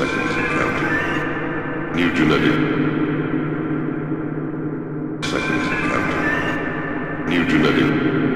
seconds and counting. New genetic. Seconds and counting. New genetic.